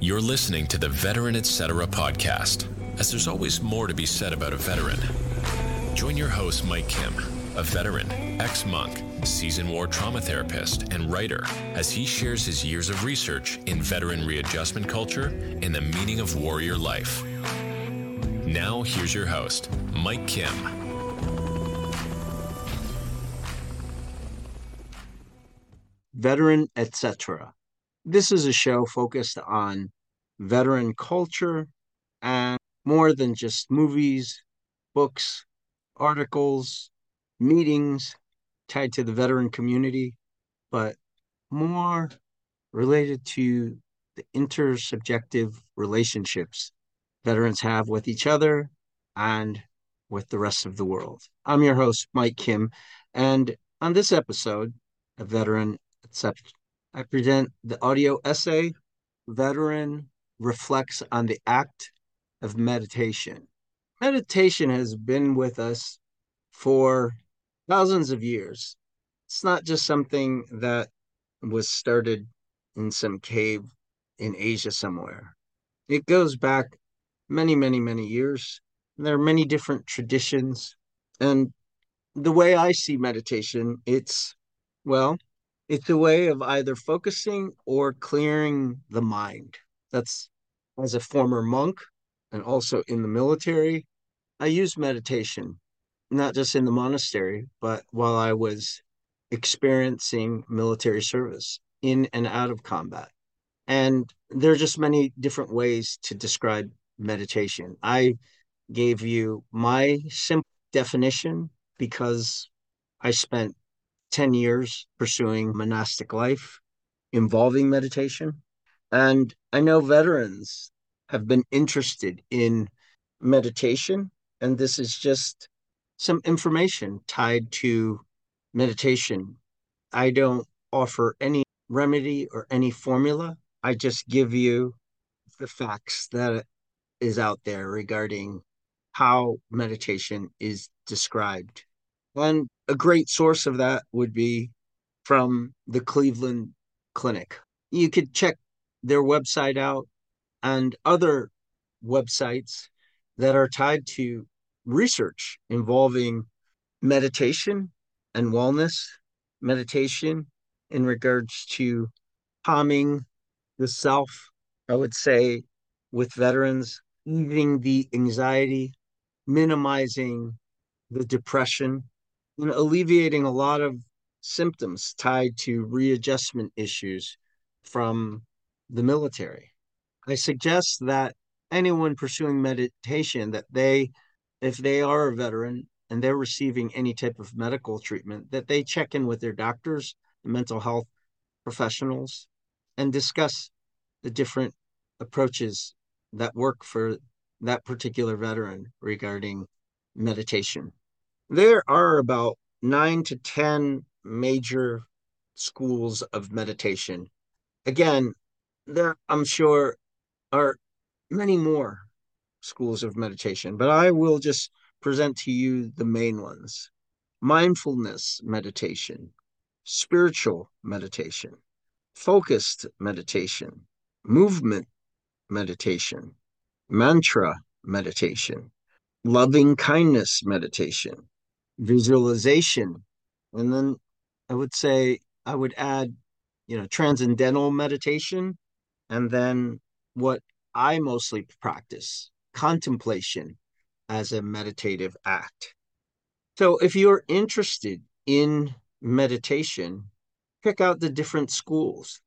You're listening to the Veteran Etc. podcast, as there's always more to be said about a veteran. Join your host, Mike Kim, a veteran, ex monk, seasoned war trauma therapist, and writer, as he shares his years of research in veteran readjustment culture and the meaning of warrior life. Now, here's your host, Mike Kim. Veteran Etc. This is a show focused on veteran culture and more than just movies, books, articles, meetings tied to the veteran community, but more related to the intersubjective relationships veterans have with each other and with the rest of the world. I'm your host, Mike Kim, and on this episode, a veteran, etc., I present the audio essay Veteran Reflects on the Act of Meditation. Meditation has been with us for thousands of years. It's not just something that was started in some cave in Asia somewhere. It goes back many, many, many years. There are many different traditions. And the way I see meditation, it's, well, it's a way of either focusing or clearing the mind. That's as a former monk and also in the military, I use meditation, not just in the monastery, but while I was experiencing military service in and out of combat. And there are just many different ways to describe meditation. I gave you my simple definition because I spent 10 years pursuing monastic life involving meditation. And I know veterans have been interested in meditation. And this is just some information tied to meditation. I don't offer any remedy or any formula. I just give you the facts that is out there regarding how meditation is described. And a great source of that would be from the Cleveland Clinic. You could check their website out and other websites that are tied to research involving meditation and wellness, meditation in regards to calming the self, I would say, with veterans, easing the anxiety, minimizing the depression, and alleviating a lot of symptoms tied to readjustment issues from the military. I suggest that anyone pursuing meditation that they if they are a veteran and they're receiving any type of medical treatment that they check in with their doctors, and mental health professionals and discuss the different approaches that work for that particular veteran regarding meditation. There are about nine to 10 major schools of meditation. Again, there, I'm sure, are many more schools of meditation, but I will just present to you the main ones mindfulness meditation, spiritual meditation, focused meditation, movement meditation, mantra meditation, loving kindness meditation, visualization. And then I would say I would add, you know, transcendental meditation. And then what I mostly practice, contemplation as a meditative act. So if you're interested in meditation, pick out the different schools,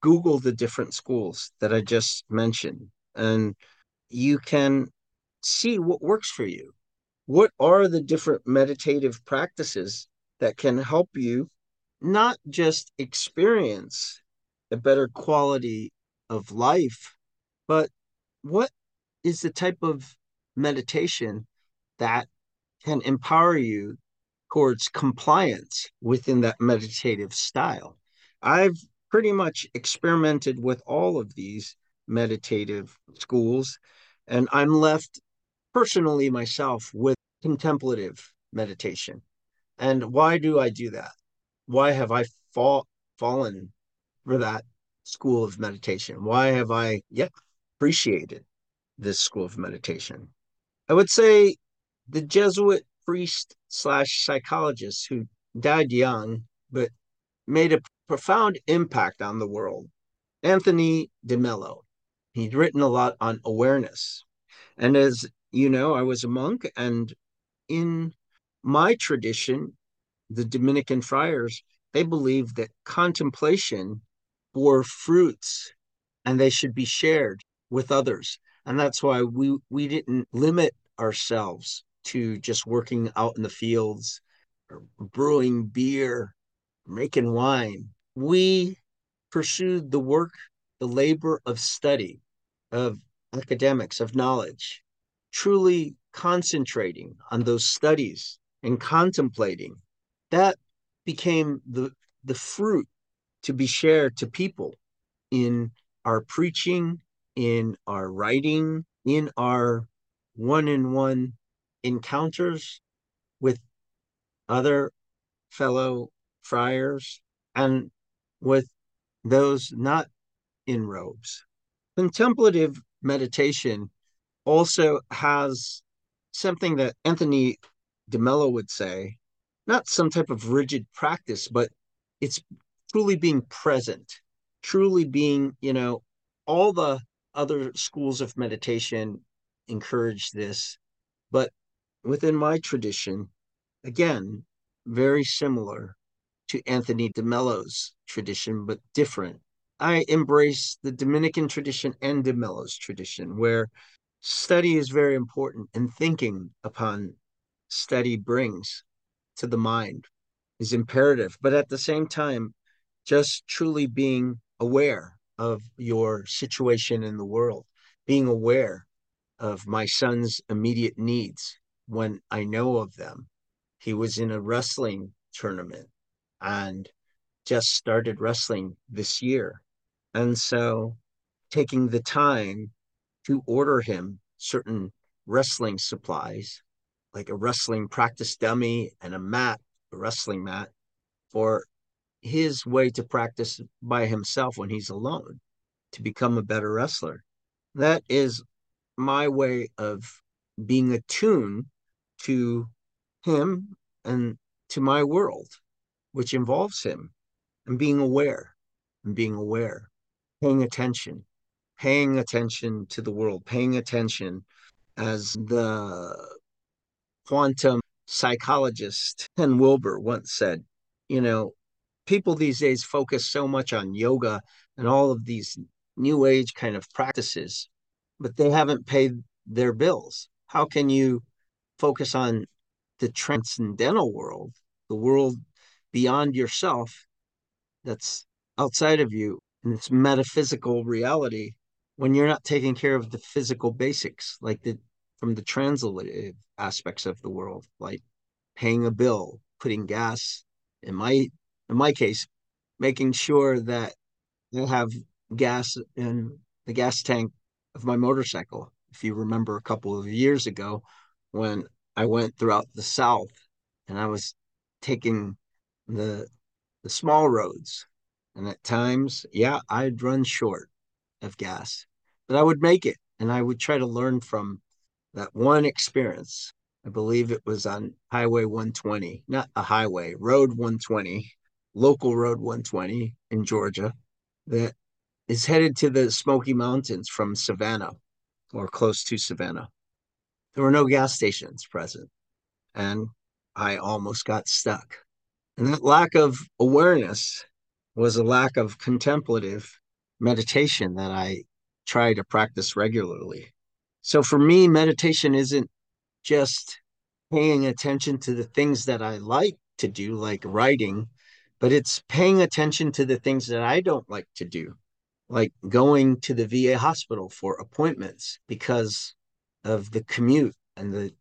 Google the different schools that I just mentioned, and you can see what works for you. What are the different meditative practices that can help you not just experience a better quality of life, but what is the type of meditation that can empower you towards compliance within that meditative style? I've pretty much experimented with all of these meditative schools, and I'm left personally myself with contemplative meditation. And why do I do that? Why have I fall, fallen for that school of meditation? Why have I yet appreciated this school of meditation? I would say the Jesuit priest slash psychologist who died young, but made a profound impact on the world, Anthony DeMello. He'd written a lot on awareness. And as you know, I was a monk, and in my tradition, the Dominican friars, they believe that contemplation bore fruits and they should be shared with others. And that's why we, we didn't limit ourselves to just working out in the fields or brewing beer, making wine. We pursued the work, the labor of study, of academics, of knowledge, truly concentrating on those studies and contemplating. That became the, the fruit to be shared to people in our preaching, in our writing, in our one on one encounters with other fellow friars and with those not in robes. Contemplative meditation also has something that Anthony DeMello would say, not some type of rigid practice, but it's truly being present, truly being, you know, all the other schools of meditation encourage this, but within my tradition, again, very similar to Anthony DeMello's tradition, but different. I embrace the Dominican tradition and DeMello's tradition, where study is very important and thinking upon study brings to the mind is imperative. But at the same time, just truly being aware of your situation in the world, being aware of my son's immediate needs when I know of them. He was in a wrestling tournament and just started wrestling this year. And so taking the time to order him certain wrestling supplies, like a wrestling practice dummy and a mat, a wrestling mat, for his way to practice by himself when he's alone to become a better wrestler. That is my way of being attuned to him and to my world, which involves him and being aware and being aware, paying attention, paying attention to the world, paying attention as the quantum psychologist Ken Wilber once said, you know, people these days focus so much on yoga and all of these new age kind of practices, but they haven't paid their bills. How can you focus on the transcendental world, the world beyond yourself that's outside of you, and it's metaphysical reality when you're not taking care of the physical basics, like the from the translative aspects of the world, like paying a bill, putting gas in my in my case, making sure that I have gas in the gas tank of my motorcycle. If you remember a couple of years ago when I went throughout the South and I was taking the the small roads. And at times, yeah, I'd run short of gas, I would make it and I would try to learn from that one experience. I believe it was on Highway 120, not a highway, Road 120 local road 120 in Georgia that is headed to the Smoky Mountains from Savannah or close to Savannah. There were no gas stations present, and I almost got stuck. And that lack of awareness was a lack of contemplative meditation that I try to practice regularly. So for me, meditation isn't just paying attention to the things that I like to do, like writing but it's paying attention to the things that I don't like to do, like going to the VA hospital for appointments because of the commute and the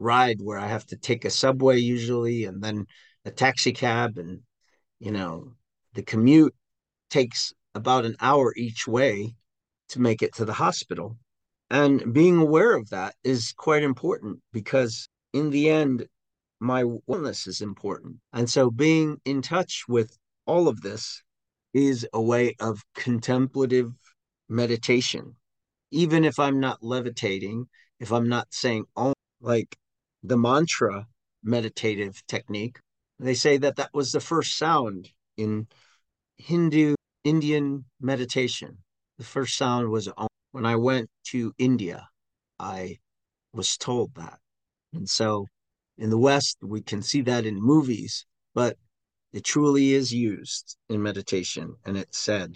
ride where I have to take a subway usually and then a taxi cab. And, you know, the commute takes about an hour each way to make it to the hospital. And being aware of that is quite important because in the end, my wellness is important. And so being in touch with all of this is a way of contemplative meditation. Even if I'm not levitating, if I'm not saying, oh, like the mantra meditative technique, they say that that was the first sound in Hindu Indian meditation. The first sound was Om. When I went to India, I was told that. And so in the West, we can see that in movies, but it truly is used in meditation. And it's said,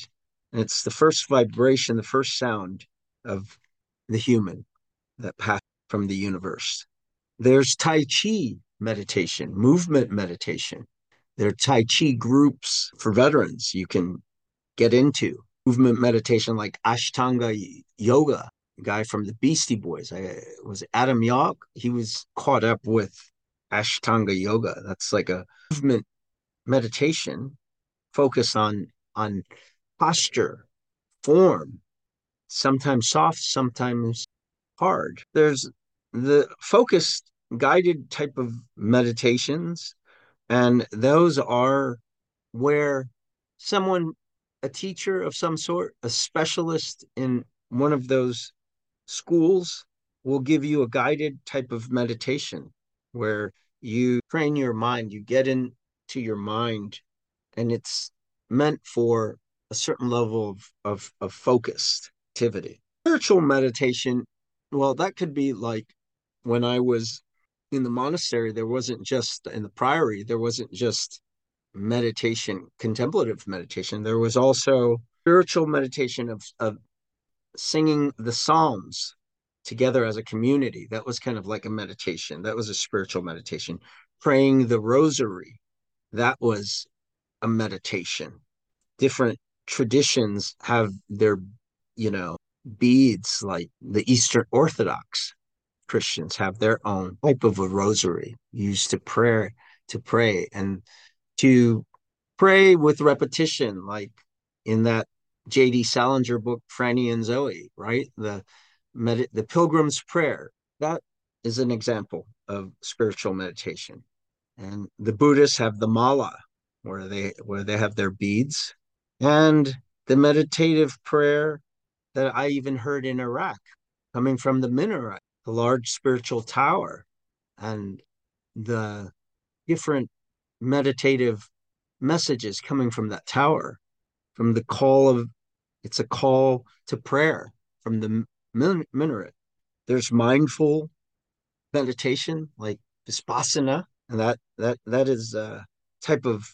and it's the first vibration, the first sound of the human that passed from the universe. There's Tai Chi meditation, movement meditation. There are Tai Chi groups for veterans you can get into. Movement meditation like Ashtanga yoga. Guy from the Beastie Boys I, was Adam Yauch. He was caught up with Ashtanga yoga. That's like a movement meditation focus on on posture, form, sometimes soft, sometimes hard. There's the focused guided type of meditations and those are where someone a teacher of some sort a specialist in one of those schools will give you a guided type of meditation where you train your mind you get into your mind and it's meant for a certain level of, of, of focused activity. Spiritual meditation well that could be like when i was in the monastery, there wasn't just in the priory, there wasn't just meditation, contemplative meditation. There was also spiritual meditation of, of singing the Psalms together as a community. That was kind of like a meditation. That was a spiritual meditation. Praying the rosary, that was a meditation. Different traditions have their, you know, beads like the Eastern Orthodox Christians have their own type of a rosary used to prayer to pray and to pray with repetition, like in that J.D. Salinger book, Franny and Zooey, right? The med- the Pilgrim's Prayer. That is an example of spiritual meditation. And the Buddhists have the mala, where they where they have their beads, and the meditative prayer that I even heard in Iraq, coming from the minaret the large spiritual tower and the different meditative messages coming from that tower from the call of it's a call to prayer from the minaret there's mindful meditation like vipassana and that that that is a type of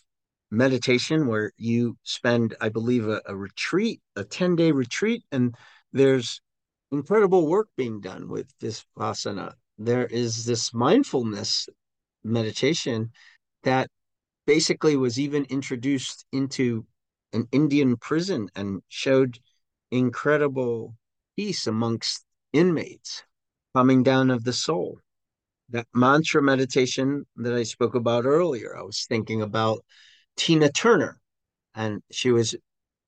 meditation where you spend i believe a, a retreat a 10 day retreat and there's incredible work being done with this asana. There is this mindfulness meditation that basically was even introduced into an Indian prison and showed incredible peace amongst inmates, coming down of the soul. That mantra meditation that I spoke about earlier, I was thinking about Tina Turner, and she was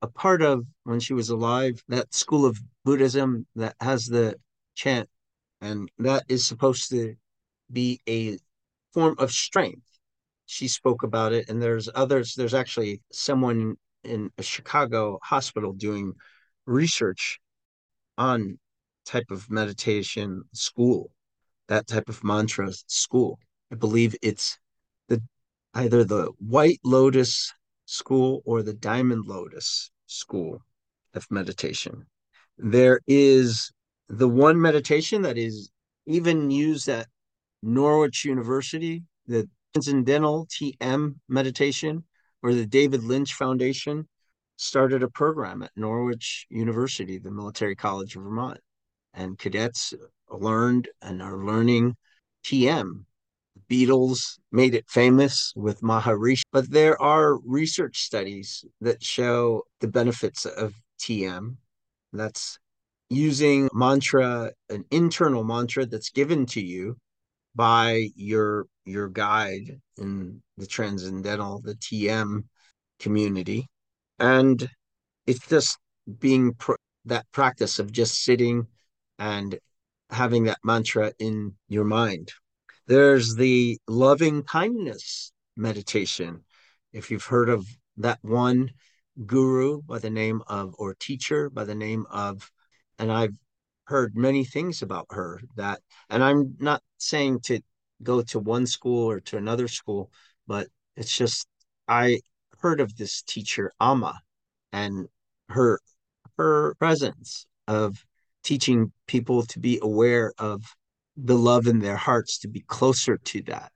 a part of when she was alive that school of Buddhism that has the chant, and that is supposed to be a form of strength. She spoke about it, and there's others. There's actually someone in a Chicago hospital doing research on type of meditation school, that type of mantra school. I believe it's the either the White Lotus school or the Diamond Lotus school of meditation. There is the one meditation that is even used at Norwich University, the Transcendental TM meditation, or the David Lynch Foundation started a program at Norwich University, the Military College of Vermont. And cadets learned and are learning TM, The Beatles made it famous with Maharishi, but there are research studies that show the benefits of TM. That's using mantra, an internal mantra that's given to you by your your guide in the transcendental, the TM community, and it's just being pr- that practice of just sitting and having that mantra in your mind there's the loving kindness meditation. If you've heard of that one, guru by the name of, or teacher by the name of, and I've heard many things about her that, and I'm not saying to go to one school or to another school, but it's just, I heard of this teacher, Amma, and her, her presence of teaching people to be aware of the love in their hearts, to be closer to that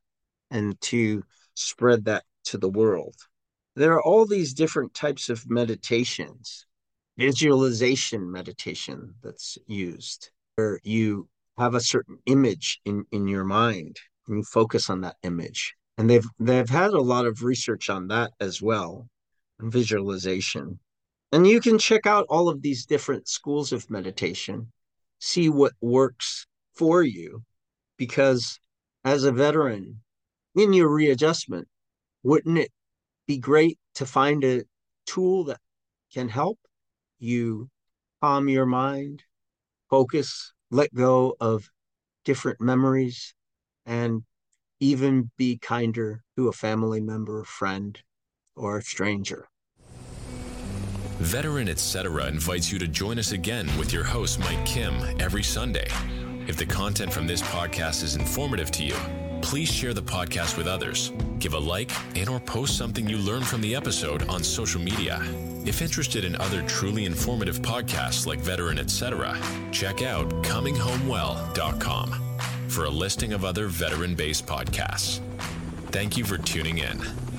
and to spread that to the world. There are all these different types of meditations, visualization meditation that's used, where you have a certain image in, in your mind and you focus on that image. And they've they've had a lot of research on that as well, visualization. And you can check out all of these different schools of meditation, see what works for you, because as a veteran, in your readjustment, wouldn't it be great to find a tool that can help you calm your mind, focus, let go of different memories, and even be kinder to a family member, friend, or stranger. Veteran Etc. invites you to join us again with your host, Mike Kim, every Sunday. If the content from this podcast is informative to you, please share the podcast with others. Give a like and or post something you learned from the episode on social media. If interested in other truly informative podcasts like Veteran Etc., check out cominghomewell.com for a listing of other veteran-based podcasts. Thank you for tuning in.